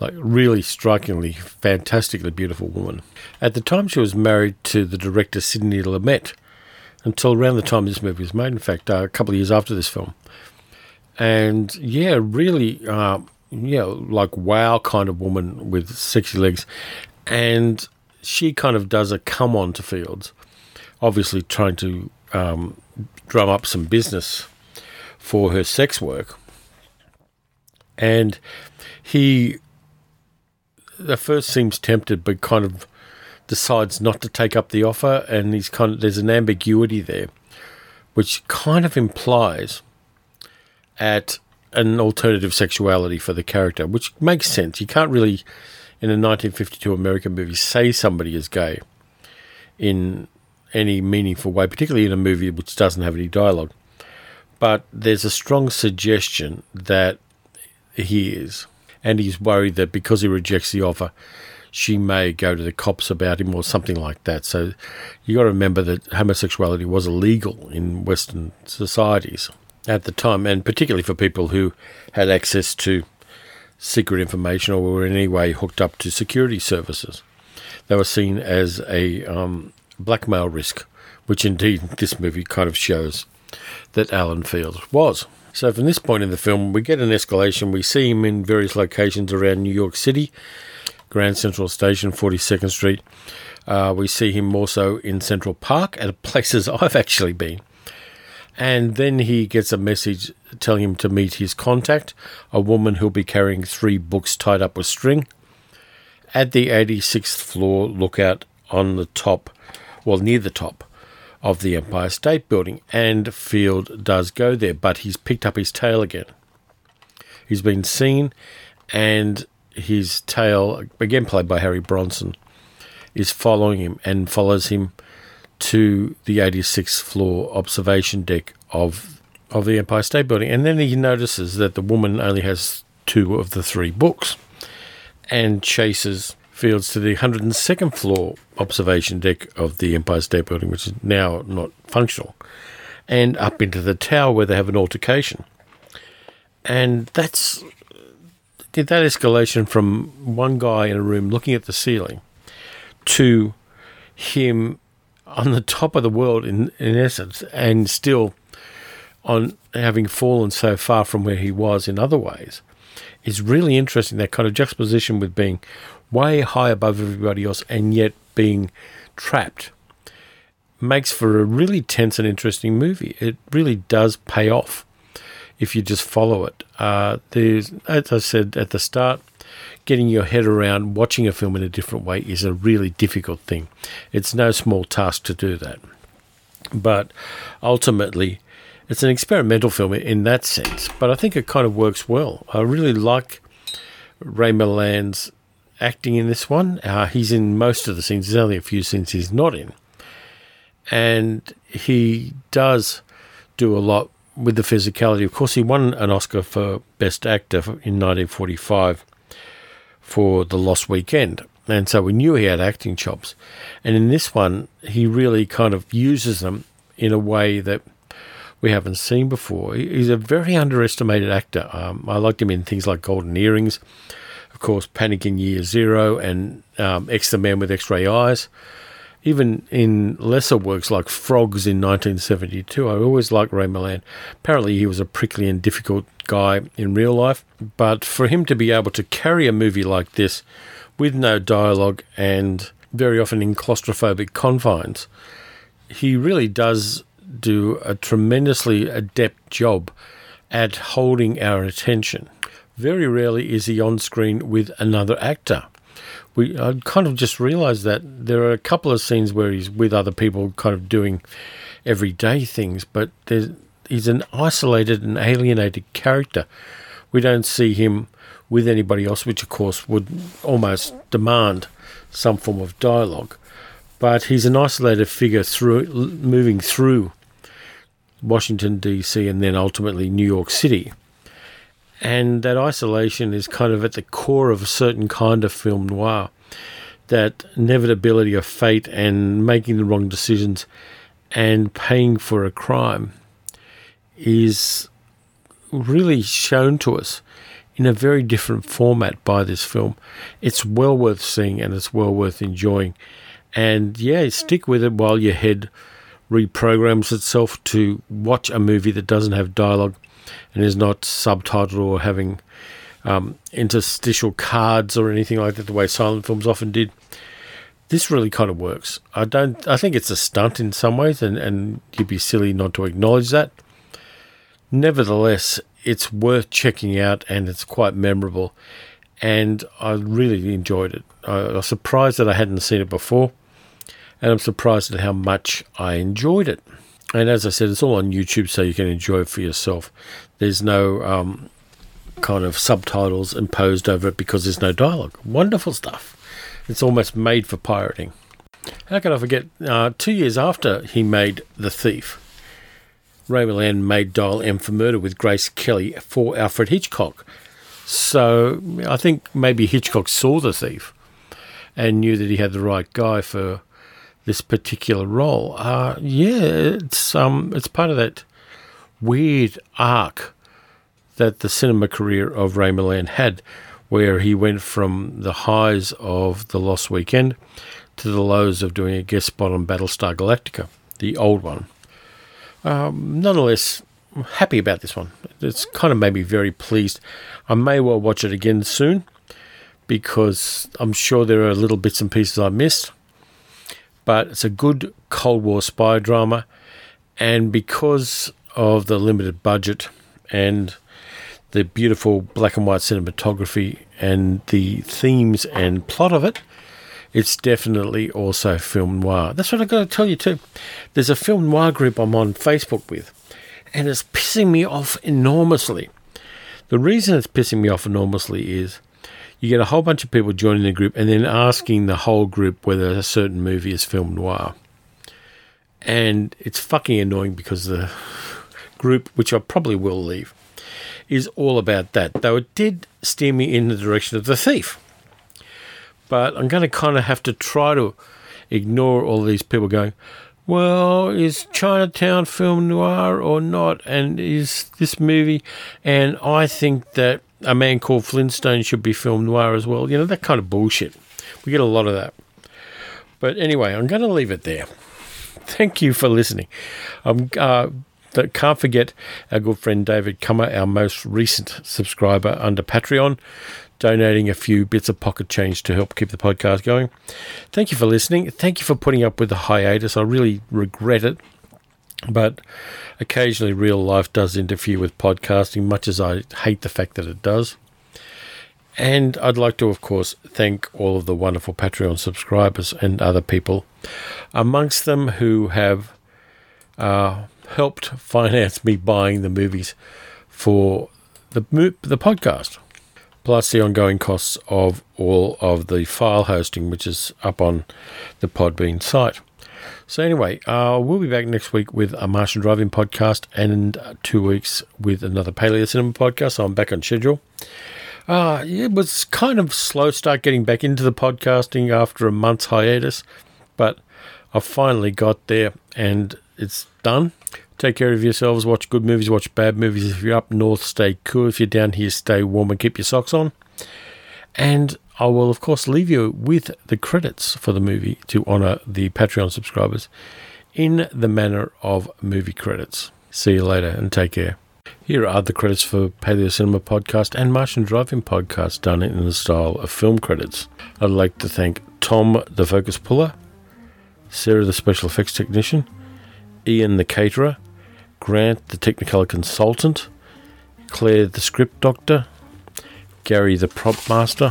like really strikingly, fantastically beautiful woman. At the time, she was married to the director Sidney Lumet until around the time this movie was made. In fact, uh, a couple of years after this film. And yeah, really, uh, yeah, like wow kind of woman with sexy legs. And she kind of does a come on to Fields obviously trying to um, drum up some business for her sex work. And he at first seems tempted, but kind of decides not to take up the offer. And he's kind of there's an ambiguity there, which kind of implies at an alternative sexuality for the character, which makes sense. You can't really, in a 1952 American movie, say somebody is gay in any meaningful way, particularly in a movie which doesn't have any dialogue. But there's a strong suggestion that he is, and he's worried that because he rejects the offer, she may go to the cops about him or something like that. So you got to remember that homosexuality was illegal in Western societies at the time, and particularly for people who had access to secret information or were in any way hooked up to security services. They were seen as a um, blackmail risk, which indeed this movie kind of shows that Alan Fields was. So from this point in the film, we get an escalation. We see him in various locations around New York City, Grand Central Station, 42nd Street. Uh, we see him also in Central Park at places I've actually been. And then he gets a message telling him to meet his contact, a woman who'll be carrying three books tied up with string, at the 86th floor lookout on the top, well, near the top of the Empire State Building. And Field does go there, but he's picked up his tail again. He's been seen, and his tail, again played by Harry Bronson, is following him and follows him to the 86th floor observation deck of of the Empire State Building. And then he notices that the woman only has two of the three books and chases Fields to the 102nd floor observation deck of the Empire State Building, which is now not functional, and up into the tower where they have an altercation. And that's that escalation from one guy in a room looking at the ceiling to him on the top of the world in, in essence and still on having fallen so far from where he was in other ways is really interesting that kind of juxtaposition with being way high above everybody else and yet being trapped makes for a really tense and interesting movie. It really does pay off if you just follow it. Uh, there's, as I said at the start, getting your head around watching a film in a different way is a really difficult thing. It's no small task to do that. But ultimately, it's an experimental film in that sense, but I think it kind of works well. I really like Ray Milland's acting in this one. Uh, he's in most of the scenes. There's only a few scenes he's not in. And he does do a lot with the physicality. Of course, he won an Oscar for Best Actor in 1945 for The Lost Weekend. And so we knew he had acting chops. And in this one, he really kind of uses them in a way that we haven't seen before. He's a very underestimated actor. Um, I liked him in things like Golden Earrings, course, Panic in Year Zero, and um, X the Man with X ray Eyes. Even in lesser works like Frogs in 1972, I always liked Ray Milland. Apparently, he was a prickly and difficult guy in real life, but for him to be able to carry a movie like this with no dialogue and very often in claustrophobic confines, he really does do a tremendously adept job at holding our attention. Very rarely is he on screen with another actor. We I kind of just realised that there are a couple of scenes where he's with other people, kind of doing everyday things, but he's an isolated and alienated character. We don't see him with anybody else, which of course would almost demand some form of dialogue. But he's an isolated figure through moving through Washington, D.C., and then ultimately New York City. And that isolation is kind of at the core of a certain kind of film noir. That inevitability of fate and making the wrong decisions and paying for a crime is really shown to us in a very different format by this film. It's well worth seeing and it's well worth enjoying. And yeah, stick with it while your head reprograms itself to watch a movie that doesn't have dialogue and is not subtitled or having um, interstitial cards or anything like that, the way silent films often did. This really kind of works. I don't. I think it's a stunt in some ways, and, and you'd be silly not to acknowledge that. Nevertheless, it's worth checking out, and it's quite memorable. And I really enjoyed it. I, I was surprised that I hadn't seen it before and I'm surprised at how much I enjoyed it. And as I said, it's all on YouTube, so you can enjoy it for yourself. There's no um, kind of subtitles imposed over it because there's no dialogue. Wonderful stuff. It's almost made for pirating. How could I forget? Uh, two years after he made The Thief, Ray Milland made Dial M for Murder with Grace Kelly for Alfred Hitchcock. So I think maybe Hitchcock saw The Thief and knew that he had the right guy for this particular role. Uh, yeah, it's um, it's part of that weird arc that the cinema career of Ray Milland had, where he went from the highs of The Lost Weekend to the lows of doing a guest spot on Battlestar Galactica, the old one. um, nonetheless, happy about this one. It's kind of made me very pleased. I may well watch it again soon because I'm sure there are little bits and pieces I missed. But it's a good Cold War spy drama, and because of the limited budget and the beautiful black and white cinematography and the themes and plot of it, it's definitely also film noir. That's what I've got to tell you too. There's a film noir group I'm on Facebook with, and it's pissing me off enormously. The reason it's pissing me off enormously is you get a whole bunch of people joining the group and then asking the whole group whether a certain movie is film noir. And it's fucking annoying because the group, which I probably will leave, is all about that. Though it did steer me in the direction of The Thief. But I'm going to kind of have to try to ignore all these people going, well, is Chinatown film noir or not? And is this movie? And I think that a man called Flintstone should be film noir as well. You know, that kind of bullshit. We get a lot of that. But anyway, I'm going to leave it there. Thank you for listening. I'm uh, can't forget our good friend David Kummer, our most recent subscriber under Patreon, donating a few bits of pocket change to help keep the podcast going. Thank you for listening. Thank you for putting up with the hiatus. I really regret it. But occasionally, real life does interfere with podcasting, much as I hate the fact that it does. And I'd like to, of course, thank all of the wonderful Patreon subscribers and other people, amongst them who have uh, helped finance me buying the movies for the the podcast, plus the ongoing costs of all of the file hosting, which is up on the Podbean site. So anyway, uh, we'll be back next week with a Martian Drive-In podcast, and two weeks with another Paleo Cinema podcast. So I'm back on schedule. Uh, it was kind of slow start getting back into the podcasting after a month's hiatus, but I finally got there, and it's done. Take care of yourselves. Watch good movies. Watch bad movies. If you're up north, stay cool. If you're down here, stay warm and keep your socks on. And I will, of course, leave you with the credits for the movie to honour the Patreon subscribers in the manner of movie credits. See you later and take care. Here are the credits for Paleo Cinema Podcast and Martian Drive-In Podcast done in the style of film credits. I'd like to thank Tom, the focus puller, Sarah, the special effects technician, Ian, the caterer, Grant, the Technicolor consultant, Claire, the script doctor, Gary, the prop master,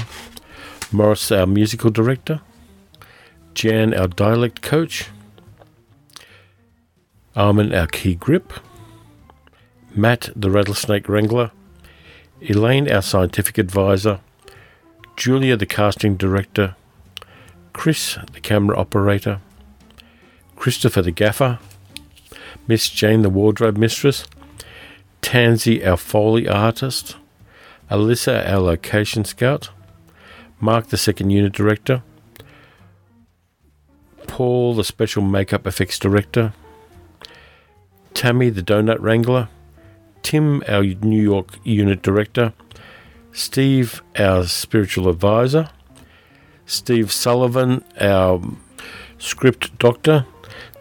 Morris, our musical director, Jan, our dialect coach, Armin, our key grip, Matt, the rattlesnake wrangler, Elaine, our scientific advisor, Julia, the casting director, Chris, the camera operator, Christopher, the gaffer, Miss Jane, the wardrobe mistress, Tansy, our Foley artist, Alyssa, our location scout, Mark, the second unit director, Paul, the special makeup effects director, Tammy, the donut wrangler, Tim, our New York unit director, Steve, our spiritual advisor, Steve Sullivan, our script doctor,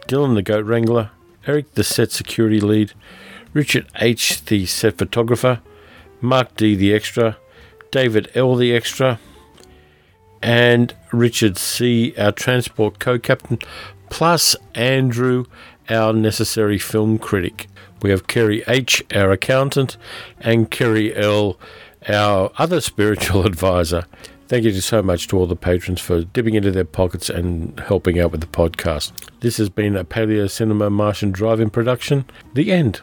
Dylan, the goat wrangler, Eric, the set security lead, Richard H., the set photographer, Mark D., the extra, David L., the extra, and Richard C., our transport co captain, plus Andrew, our necessary film critic. We have Kerry H., our accountant, and Kerry L., our other spiritual advisor. Thank you so much to all the patrons for dipping into their pockets and helping out with the podcast. This has been a Paleo Cinema Martian Drive-In production. The end.